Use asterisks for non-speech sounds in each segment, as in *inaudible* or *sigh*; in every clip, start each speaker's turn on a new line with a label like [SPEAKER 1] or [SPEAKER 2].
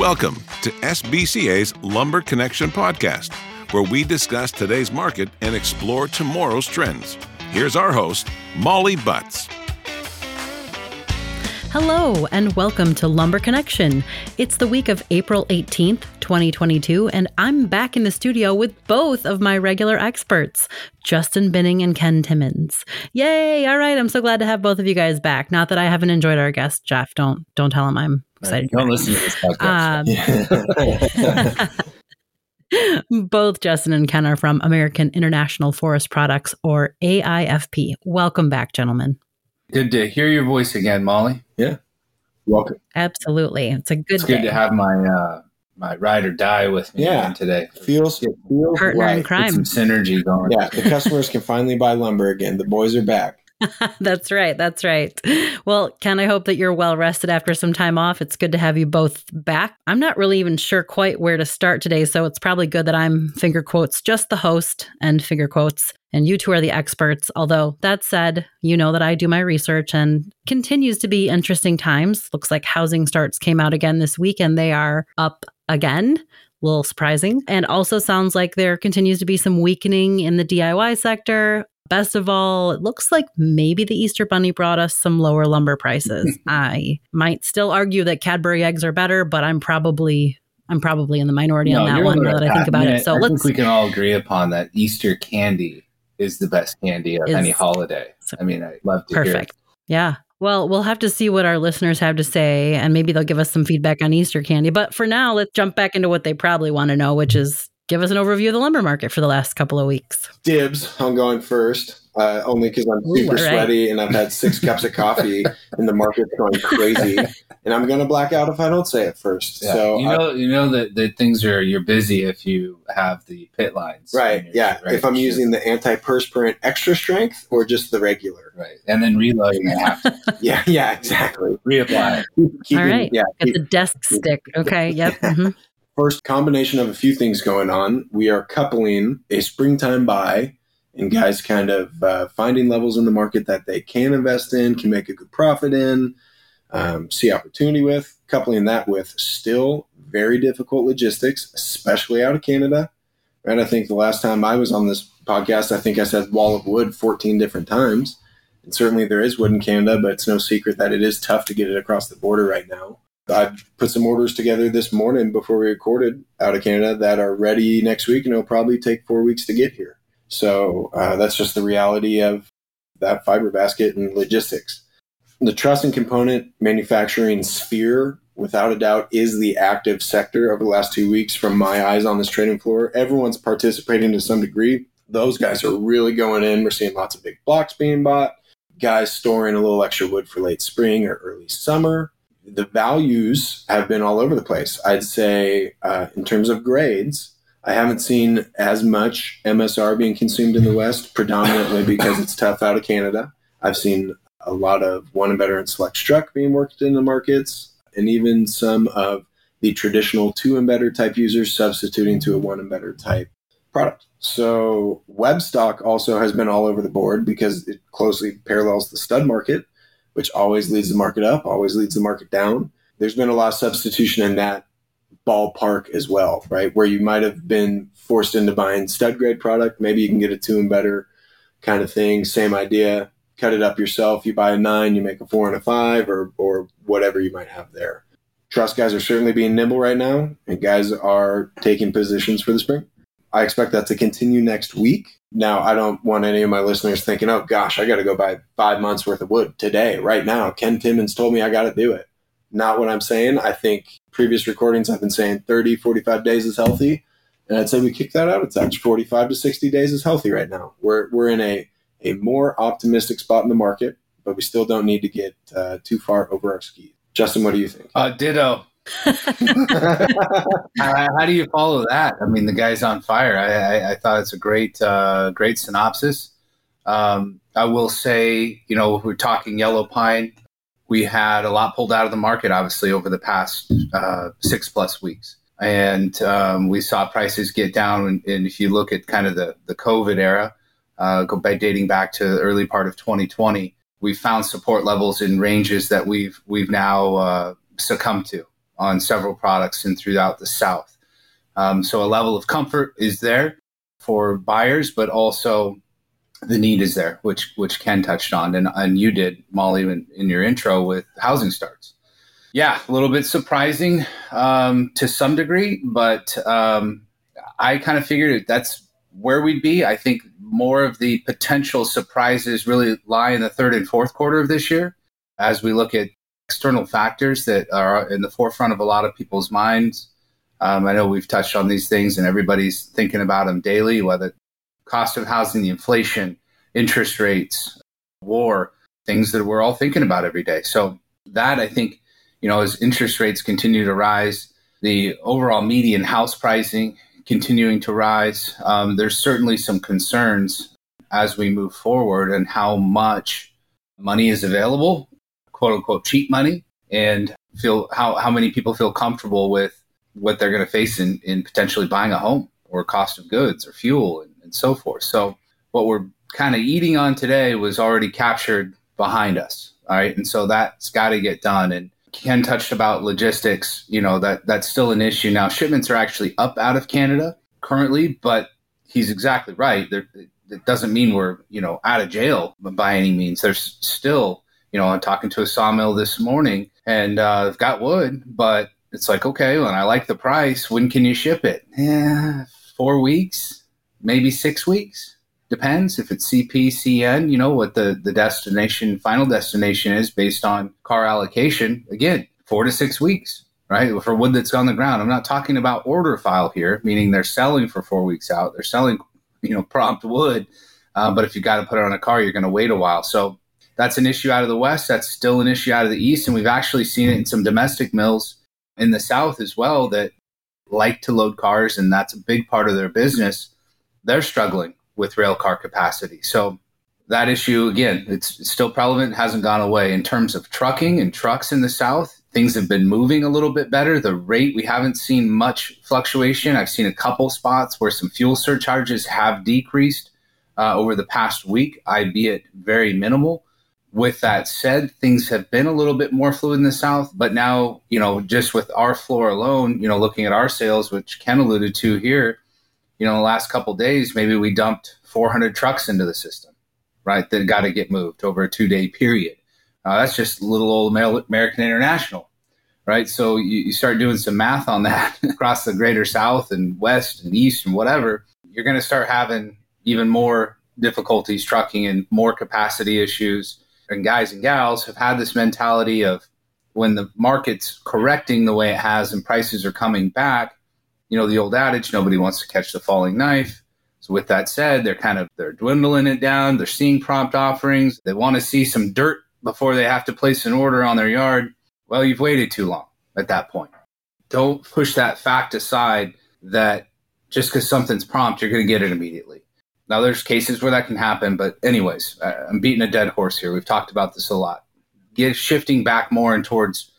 [SPEAKER 1] Welcome to SBCA's Lumber Connection podcast, where we discuss today's market and explore tomorrow's trends. Here's our host, Molly Butts.
[SPEAKER 2] Hello, and welcome to Lumber Connection. It's the week of April 18th, 2022, and I'm back in the studio with both of my regular experts, Justin Binning and Ken Timmons. Yay! All right, I'm so glad to have both of you guys back. Not that I haven't enjoyed our guest, Jeff. Don't don't tell him I'm excited.
[SPEAKER 3] Don't listen to this podcast.
[SPEAKER 2] Um, *laughs* both Justin and Ken are from American International Forest Products, or AIFP. Welcome back, gentlemen.
[SPEAKER 3] Good to hear your voice again, Molly.
[SPEAKER 4] Yeah. Welcome.
[SPEAKER 2] Absolutely, it's a good
[SPEAKER 3] It's good
[SPEAKER 2] day.
[SPEAKER 3] to have my uh, my ride or die with me
[SPEAKER 4] Yeah.
[SPEAKER 3] again today.
[SPEAKER 4] Feels, feels
[SPEAKER 2] Partner in crime.
[SPEAKER 3] Get some synergy going.
[SPEAKER 4] Yeah, the customers can finally buy lumber again. The boys are back. *laughs*
[SPEAKER 2] that's right. That's right. Well, Ken, I hope that you're well rested after some time off. It's good to have you both back. I'm not really even sure quite where to start today, so it's probably good that I'm finger quotes just the host and finger quotes, and you two are the experts. Although, that said, you know that I do my research and continues to be interesting times. Looks like housing starts came out again this week and they are up again. A little surprising. And also sounds like there continues to be some weakening in the DIY sector. Best of all, it looks like maybe the Easter Bunny brought us some lower lumber prices. *laughs* I might still argue that Cadbury eggs are better, but I'm probably I'm probably in the minority on that one now that I think about it. So
[SPEAKER 3] I
[SPEAKER 2] let's
[SPEAKER 3] think we can all agree upon that Easter candy is the best candy of
[SPEAKER 2] Is-
[SPEAKER 3] any holiday. I mean, I love to hear it.
[SPEAKER 2] perfect. Yeah. Well, we'll have to see what our listeners have to say, and maybe they'll give us some feedback on Easter candy. But for now, let's jump back into what they probably want to know, which is give us an overview of the lumber market for the last couple of weeks.
[SPEAKER 4] Dibs. I'm going first, uh, only because I'm
[SPEAKER 2] Ooh,
[SPEAKER 4] super
[SPEAKER 2] all right.
[SPEAKER 4] sweaty and I've had six cups of coffee *laughs* and the market's going crazy. And I'm going to black out if I don't say it first.
[SPEAKER 3] Yeah.
[SPEAKER 4] So,
[SPEAKER 3] you
[SPEAKER 4] I-
[SPEAKER 3] know, you know that, that things are you're busy if you have the pit lines.
[SPEAKER 4] right.
[SPEAKER 3] your-
[SPEAKER 4] Yeah.
[SPEAKER 3] right,
[SPEAKER 4] if I'm
[SPEAKER 3] your-
[SPEAKER 4] using the antiperspirant extra strength or just the regular.
[SPEAKER 3] right, and then reloading, I *laughs*
[SPEAKER 4] Yeah. Yeah. Exactly.
[SPEAKER 3] reapply.
[SPEAKER 4] Keep-
[SPEAKER 2] All
[SPEAKER 4] keeping-
[SPEAKER 2] right.
[SPEAKER 4] Yeah.
[SPEAKER 2] Get
[SPEAKER 4] keep-
[SPEAKER 2] the desk stick. Okay. Yep. mhm.
[SPEAKER 4] First combination of a few things going on. We are coupling a springtime buy and guys kind of uh, finding levels in the market that they can invest in, can make a good profit in, um, see opportunity with, coupling that with still very difficult logistics, especially out of Canada. Right. I think the last time I was on this podcast, I think I said wall of wood 14 different times. And certainly there is wood in Canada, but it's no secret that it is tough to get it across the border right now. I put some orders together this morning before we recorded out of Canada that are ready next week, and it'll probably take four weeks to get here. So uh, that's just the reality of that fiber basket and logistics. The truss and component manufacturing sphere, without a doubt, is the active sector over the last two weeks from my eyes on this trading floor. Everyone's participating to some degree. Those guys are really going in. We're seeing lots of big blocks being bought, guys storing a little extra wood for late spring or early summer the values have been all over the place. I'd say, uh, in terms of grades, I haven't seen as much MSR being consumed in the West, predominantly because it's tough out of Canada. I've seen a lot of one and better and select struck being worked in the markets, and even some of the traditional two and better type users substituting to a one and better type product. So web stock also has been all over the board because it closely parallels the stud market which always leads the market up, always leads the market down. There's been a lot of substitution in that ballpark as well, right? Where you might have been forced into buying stud grade product. Maybe you can get a two and better kind of thing. Same idea. Cut it up yourself. You buy a nine, you make a four and a five, or or whatever you might have there. Truss guys are certainly being nimble right now, and guys are taking positions for the spring. I expect that to continue next week. Now, I don't want any of my listeners thinking, oh gosh, I got to go buy five months worth of wood today, right now. Ken Timmons told me I got to do it. Not what I'm saying. I think previous recordings I've been saying 30, 45 days is healthy. And I'd say we kick that out a touch. 45 to 60 days is healthy right now. We're, we're in a, a more optimistic spot in the market, but we still don't need to get uh, too far over our skis. Justin, what do you think?
[SPEAKER 3] Uh, ditto. How, *laughs* how do you follow that? I mean, the guy's on fire. I, I, I thought it's a great, uh, great synopsis. Um, I will say, you know, we're talking yellow pine. We had a lot pulled out of the market, obviously, over the past uh, six plus weeks, and um, we saw prices get down. And, and if you look at kind of the the COVID era, uh, go by dating back to the early part of 2020, we found support levels in ranges that we've we've now uh, succumbed to on several products and throughout the South. Um, so a level of comfort is there for buyers, but also the need is there, which which Ken touched on, and and you did, Molly, in, in your intro with housing starts. Yeah, a little bit surprising um, to some degree, but um, I kind of figured that's where we'd be. I think more of the potential surprises really lie in the third and fourth quarter of this year as we look at external factors that are in the forefront of a lot of people's minds. Um, I know we've touched on these things and everybody's thinking about them daily, whether cost of housing, the inflation, interest rates, war, things that we're all thinking about every day. So that I think, you know, as interest rates continue to rise, the overall median house pricing continuing to rise, um, there's certainly some concerns as we move forward and how much money is available quote unquote cheap money and feel how, how many people feel comfortable with what they're going to face in, in potentially buying a home or cost of goods or fuel and, and so forth. So what we're kind of eating on today was already captured behind us. All right. And so that's got to get done. And Ken touched about logistics, you know, that that's still an issue. Now shipments are actually up out of Canada currently, but he's exactly right. There, it doesn't mean we're, you know, out of jail by any means. There's still you know, I'm talking to a sawmill this morning and uh, I've got wood, but it's like, okay, well, and I like the price. When can you ship it? Yeah, four weeks, maybe six weeks. Depends if it's CPCN, you know, what the, the destination, final destination is based on car allocation. Again, four to six weeks, right? For wood that's on the ground. I'm not talking about order file here, meaning they're selling for four weeks out. They're selling, you know, prompt wood. Uh, but if you got to put it on a car, you're going to wait a while. So that's an issue out of the West. That's still an issue out of the East. And we've actually seen it in some domestic mills in the South as well that like to load cars, and that's a big part of their business. They're struggling with rail car capacity. So that issue, again, it's still prevalent, hasn't gone away. In terms of trucking and trucks in the South, things have been moving a little bit better. The rate, we haven't seen much fluctuation. I've seen a couple spots where some fuel surcharges have decreased uh, over the past week, albeit very minimal with that said, things have been a little bit more fluid in the South, but now, you know, just with our floor alone, you know, looking at our sales, which Ken alluded to here, you know, the last couple days, maybe we dumped 400 trucks into the system, right? That got to get moved over a two day period. Uh, that's just little old American International, right? So you, you start doing some math on that *laughs* across the greater South and West and East and whatever, you're going to start having even more difficulties trucking and more capacity issues and guys and gals have had this mentality of when the market's correcting the way it has and prices are coming back, you know, the old adage, nobody wants to catch the falling knife. So with that said, they're kind of they're dwindling it down. They're seeing prompt offerings. They want to see some dirt before they have to place an order on their yard. Well, you've waited too long at that point. Don't push that fact aside that just because something's prompt, you're going to get it immediately. Now, there's cases where that can happen, but anyways, I'm beating a dead horse here. We've talked about this a lot. Get shifting back more and towards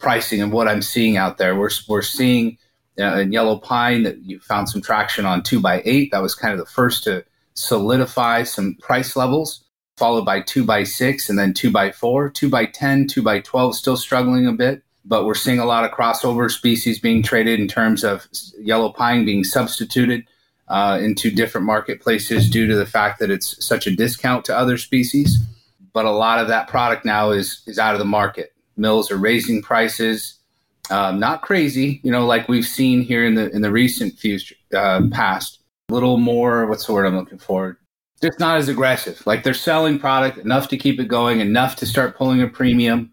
[SPEAKER 3] pricing and what I'm seeing out there. We're we're seeing uh, in yellow pine that you found some traction on two by eight. That was kind of the first to solidify some price levels, followed by two by six and then two by four, two by 10, two by 12, still struggling a bit. But we're seeing a lot of crossover species being traded in terms of yellow pine being substituted uh, into different marketplaces due to the fact that it's such a discount to other species. But a lot of that product now is is out of the market. Mills are raising prices, um, not crazy, you know, like we've seen here in the in the recent future uh, past. A little more, what's the word I'm looking for? Just not as aggressive. Like they're selling product enough to keep it going, enough to start pulling a premium.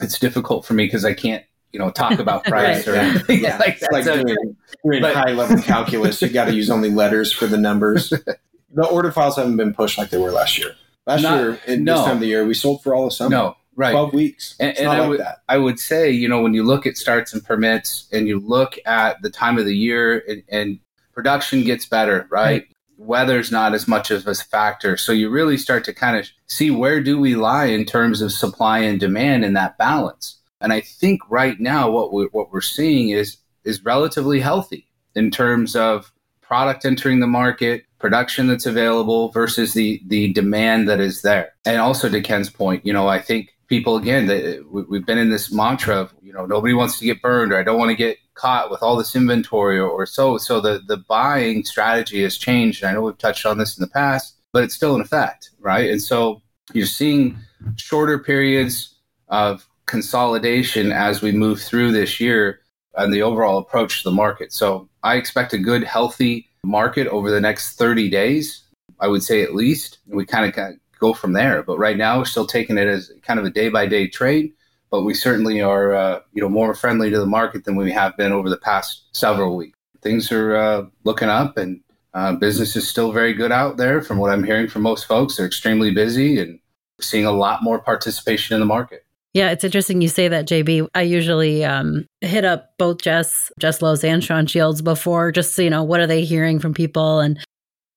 [SPEAKER 3] It's difficult for me because I can't you know talk about *laughs* price right. or anything
[SPEAKER 4] yeah. like that. Like so, doing, doing but, high level calculus, you got to use only letters for the numbers. *laughs* the order files haven't been pushed like they were last year. Last not, year, in no. this time of the year, we sold for all of summer.
[SPEAKER 3] No, right,
[SPEAKER 4] twelve weeks.
[SPEAKER 3] And, and I like would. I would say, you know, when you look at starts and permits, and you look at the time of the year, and, and production gets better, right? Weather's not as much of a factor, so you really start to kind of see where do we lie in terms of supply and demand in that balance. And I think right now what we what we're seeing is is relatively healthy in terms of product entering the market, production that's available versus the the demand that is there. And also to Ken's point, you know, I think people again that we've been in this mantra of you know nobody wants to get burned or I don't want to get caught with all this inventory or, or so. So the the buying strategy has changed. And I know we've touched on this in the past, but it's still in effect, right? And so you're seeing shorter periods of consolidation as we move through this year and the overall approach to the market. So I expect a good, healthy market over the next 30 days. I would say at least. We kind of go from there. But right now, we're still taking it as kind of a day by day trade. But we certainly are, uh, you know, more friendly to the market than we have been over the past several weeks. Things are uh, looking up, and uh, business is still very good out there. From what I'm hearing from most folks, they're extremely busy and seeing a lot more participation in the market.
[SPEAKER 2] Yeah, it's interesting you say that, JB. I usually um, hit up both Jess, Jess Lowe's and Sean Shields before, just so you know what are they hearing from people and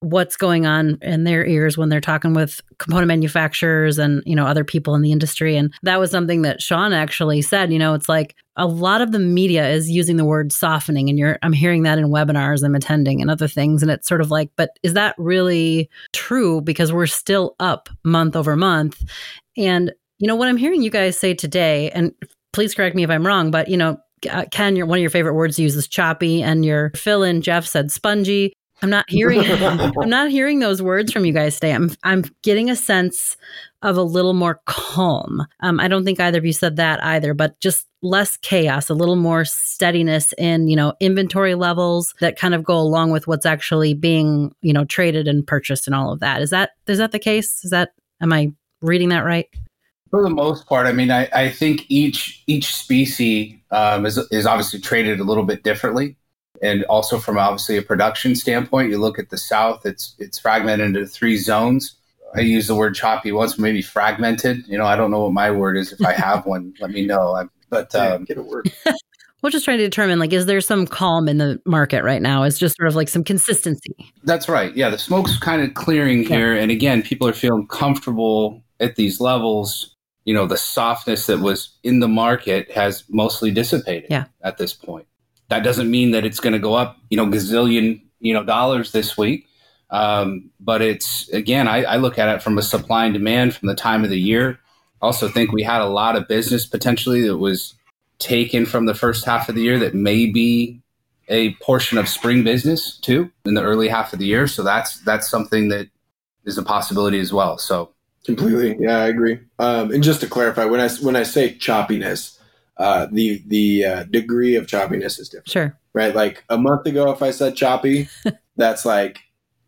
[SPEAKER 2] what's going on in their ears when they're talking with component manufacturers and you know other people in the industry. And that was something that Sean actually said you know it's like a lot of the media is using the word softening and you're I'm hearing that in webinars I'm attending and other things. And it's sort of like but is that really true? Because we're still up month over month. And you know what I'm hearing you guys say today and please correct me if I'm wrong but you know uh, Ken, your, one of your favorite words to use is choppy, and your fill in Jeff said spongy. I'm not hearing *laughs* I'm not hearing those words from you guys today. I'm I'm getting a sense of a little more calm. Um, I don't think either of you said that either, but just less chaos, a little more steadiness in, you know, inventory levels that kind of go along with what's actually being, you know, traded and purchased and all of that. Is that is that the case? Is that am I reading that right?
[SPEAKER 3] For the most part, I mean, I, I think each each species um, is is obviously traded a little bit differently and also from obviously a production standpoint, you look at the South; it's it's fragmented into three zones. I use the word choppy once, maybe fragmented. You know, I don't know what my word is. If I *laughs* have one, let me know. but um,
[SPEAKER 4] get a word. *laughs*
[SPEAKER 2] We're just trying to determine, like, is there some calm in the market right now? Is just sort of like some consistency.
[SPEAKER 3] That's right. Yeah, the smoke's kind of clearing here, and again, people are feeling comfortable at these levels. You know, the softness that was in the market has mostly dissipated.
[SPEAKER 2] Yeah.
[SPEAKER 3] at this point. That doesn't mean that it's going to go up, you know, gazillion, you know, dollars this week. Um, but it's again, I, I look at it from a supply and demand from the time of the year. Also, think we had a lot of business potentially that was taken from the first half of the year that may be a portion of spring business too in the early half of the year. So that's that's something that is a possibility as well. So
[SPEAKER 4] completely, yeah, I agree. Um, and just to clarify, when I when I say choppiness, uh, the the uh, degree of choppiness is different.
[SPEAKER 2] Sure.
[SPEAKER 4] Right. Like a month ago, if I said choppy, *laughs* that's like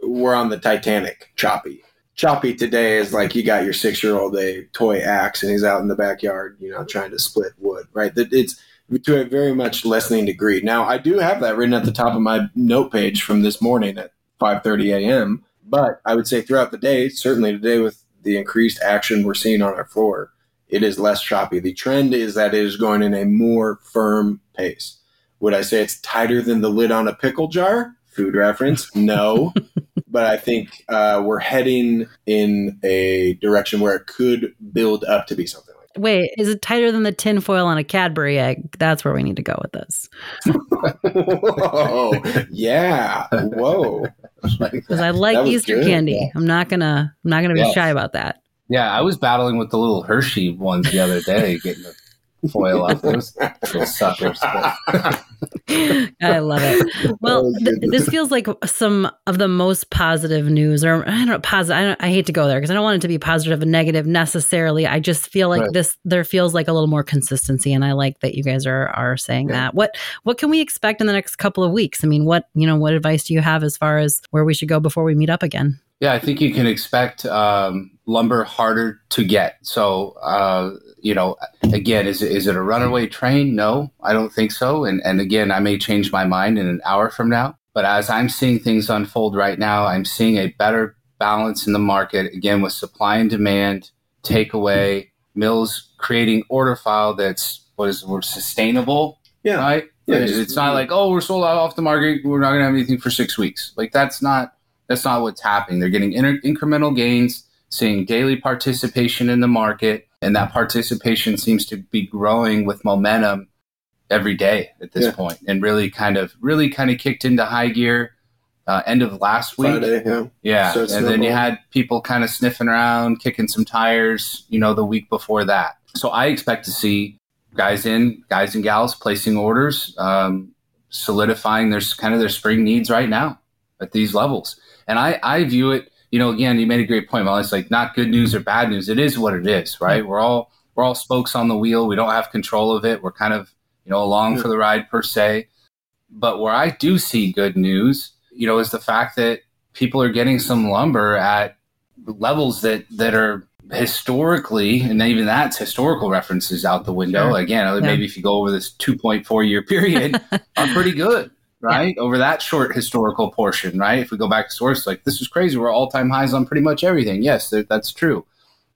[SPEAKER 4] we're on the Titanic choppy. Choppy today is like you got your six year old a toy axe and he's out in the backyard, you know, trying to split wood. Right. That it's to a very much lessening degree. Now I do have that written at the top of my note page from this morning at 5:30 a.m. But I would say throughout the day, certainly today with the increased action we're seeing on our floor, it is less choppy. The trend is that it is going in a more firm pace. Would I say it's tighter than the lid on a pickle jar? Food reference? No. *laughs* but I think uh, we're heading in a direction where it could build up to be something like that.
[SPEAKER 2] Wait, is it tighter than the tin foil on a Cadbury egg? That's where we need to go with this. *laughs*
[SPEAKER 4] Whoa. Yeah. Whoa.
[SPEAKER 2] Because *laughs* I like Easter good. candy. Yeah. I'm not gonna I'm not gonna be yes. shy about that.
[SPEAKER 3] Yeah, I was battling with the little Hershey ones the other day, getting the foil off those little suckers. *laughs* *laughs*
[SPEAKER 2] I love it. Well, th- this feels like some of the most positive news, or I don't know, positive. I, don't, I hate to go there because I don't want it to be positive and negative necessarily. I just feel like right. this there feels like a little more consistency, and I like that you guys are are saying yeah. that. What what can we expect in the next couple of weeks? I mean, what you know, what advice do you have as far as where we should go before we meet up again?
[SPEAKER 3] Yeah, I think you can expect um, lumber harder to get. So, uh, you know, again, is it, is it a runaway train? No, I don't think so. And, and again, I may change my mind in an hour from now. But as I'm seeing things unfold right now, I'm seeing a better balance in the market, again, with supply and demand, takeaway, mills creating order file that's what is more sustainable.
[SPEAKER 4] Yeah.
[SPEAKER 3] Right? Yeah, it's not like, oh, we're sold out off the market. We're not going to have anything for six weeks. Like, that's not that's not what's happening. They're getting inter- incremental gains, seeing daily participation in the market, and that participation seems to be growing with momentum every day at this yeah. point, and really kind of really kind of kicked into high gear uh, end of last week.
[SPEAKER 4] Friday, yeah,
[SPEAKER 3] yeah, and then you had people kind of sniffing around, kicking some tires, you know, the week before that. So I expect to see guys in, guys and gals placing orders, um, solidifying their kind of their spring needs right now at these levels. And I, I view it, you know, again, you made a great point. Well, it's like not good news or bad news. It is what it is, right? We're all we're all spokes on the wheel. We don't have control of it. We're kind of, you know, along for the ride per se. But where I do see good news, you know, is the fact that people are getting some lumber at levels that that are historically, and even that's historical references out the window. Sure. Again, yeah. maybe if you go over this 2.4 year period, *laughs* are pretty good, right? Yeah. Over that short historical portion, right? If we go back to source, like this is crazy. We're all time highs on pretty much everything. Yes, that's true.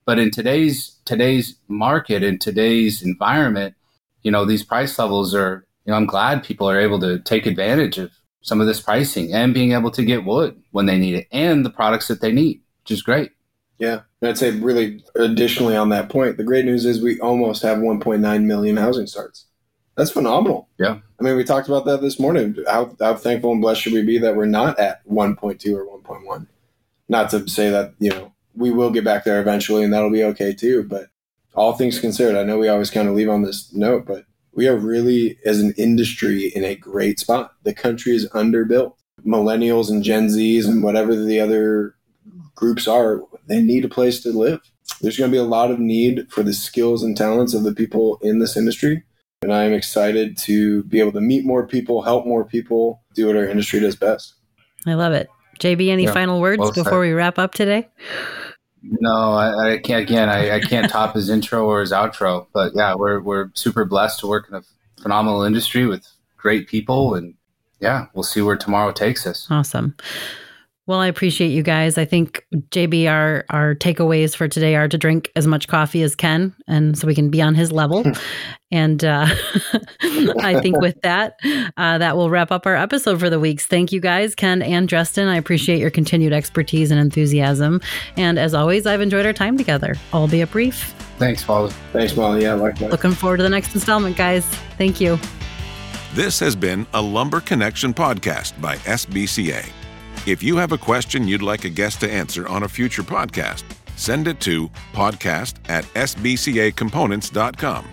[SPEAKER 3] But in today's today's market, in today's environment, you know, these price levels are, you know, I'm glad people are able to take advantage of some of this pricing and being able to get wood when they need it and the products that they need, which is great.
[SPEAKER 4] Yeah. And I'd say really additionally on that point, the great news is we almost have 1.9 million housing starts. That's phenomenal.
[SPEAKER 3] Yeah.
[SPEAKER 4] I mean, we talked about that this morning. How, how thankful and blessed should we be that we're not at 1.2 or 1.1? Not to say that, you know, we will get back there eventually and that'll be okay too. But all things considered, I know we always kind of leave on this note, but we are really, as an industry, in a great spot. The country is underbuilt. Millennials and Gen Zs and whatever the other groups are, they need a place to live. There's going to be a lot of need for the skills and talents of the people in this industry. And I am excited to be able to meet more people, help more people, do what our industry does best.
[SPEAKER 2] I love it. JB, any yeah, final words well before we wrap up today?
[SPEAKER 3] No, I, I can't. Again, I, I can't top his intro or his outro. But yeah, we're we're super blessed to work in a phenomenal industry with great people, and yeah, we'll see where tomorrow takes us.
[SPEAKER 2] Awesome. Well, I appreciate you guys. I think JB, our our takeaways for today are to drink as much coffee as Ken, and so we can be on his level. *laughs* and uh, *laughs* I think with that, uh, that will wrap up our episode for the weeks. Thank you guys, Ken and Justin. I appreciate your continued expertise and enthusiasm. And as always, I've enjoyed our time together, albeit brief.
[SPEAKER 3] Thanks, Molly.
[SPEAKER 4] Thanks, Molly. Yeah, like that.
[SPEAKER 2] Looking forward to the next installment, guys. Thank you.
[SPEAKER 1] This has been a Lumber Connection podcast by SBCA. If you have a question you'd like a guest to answer on a future podcast, send it to podcast at sbcacomponents.com.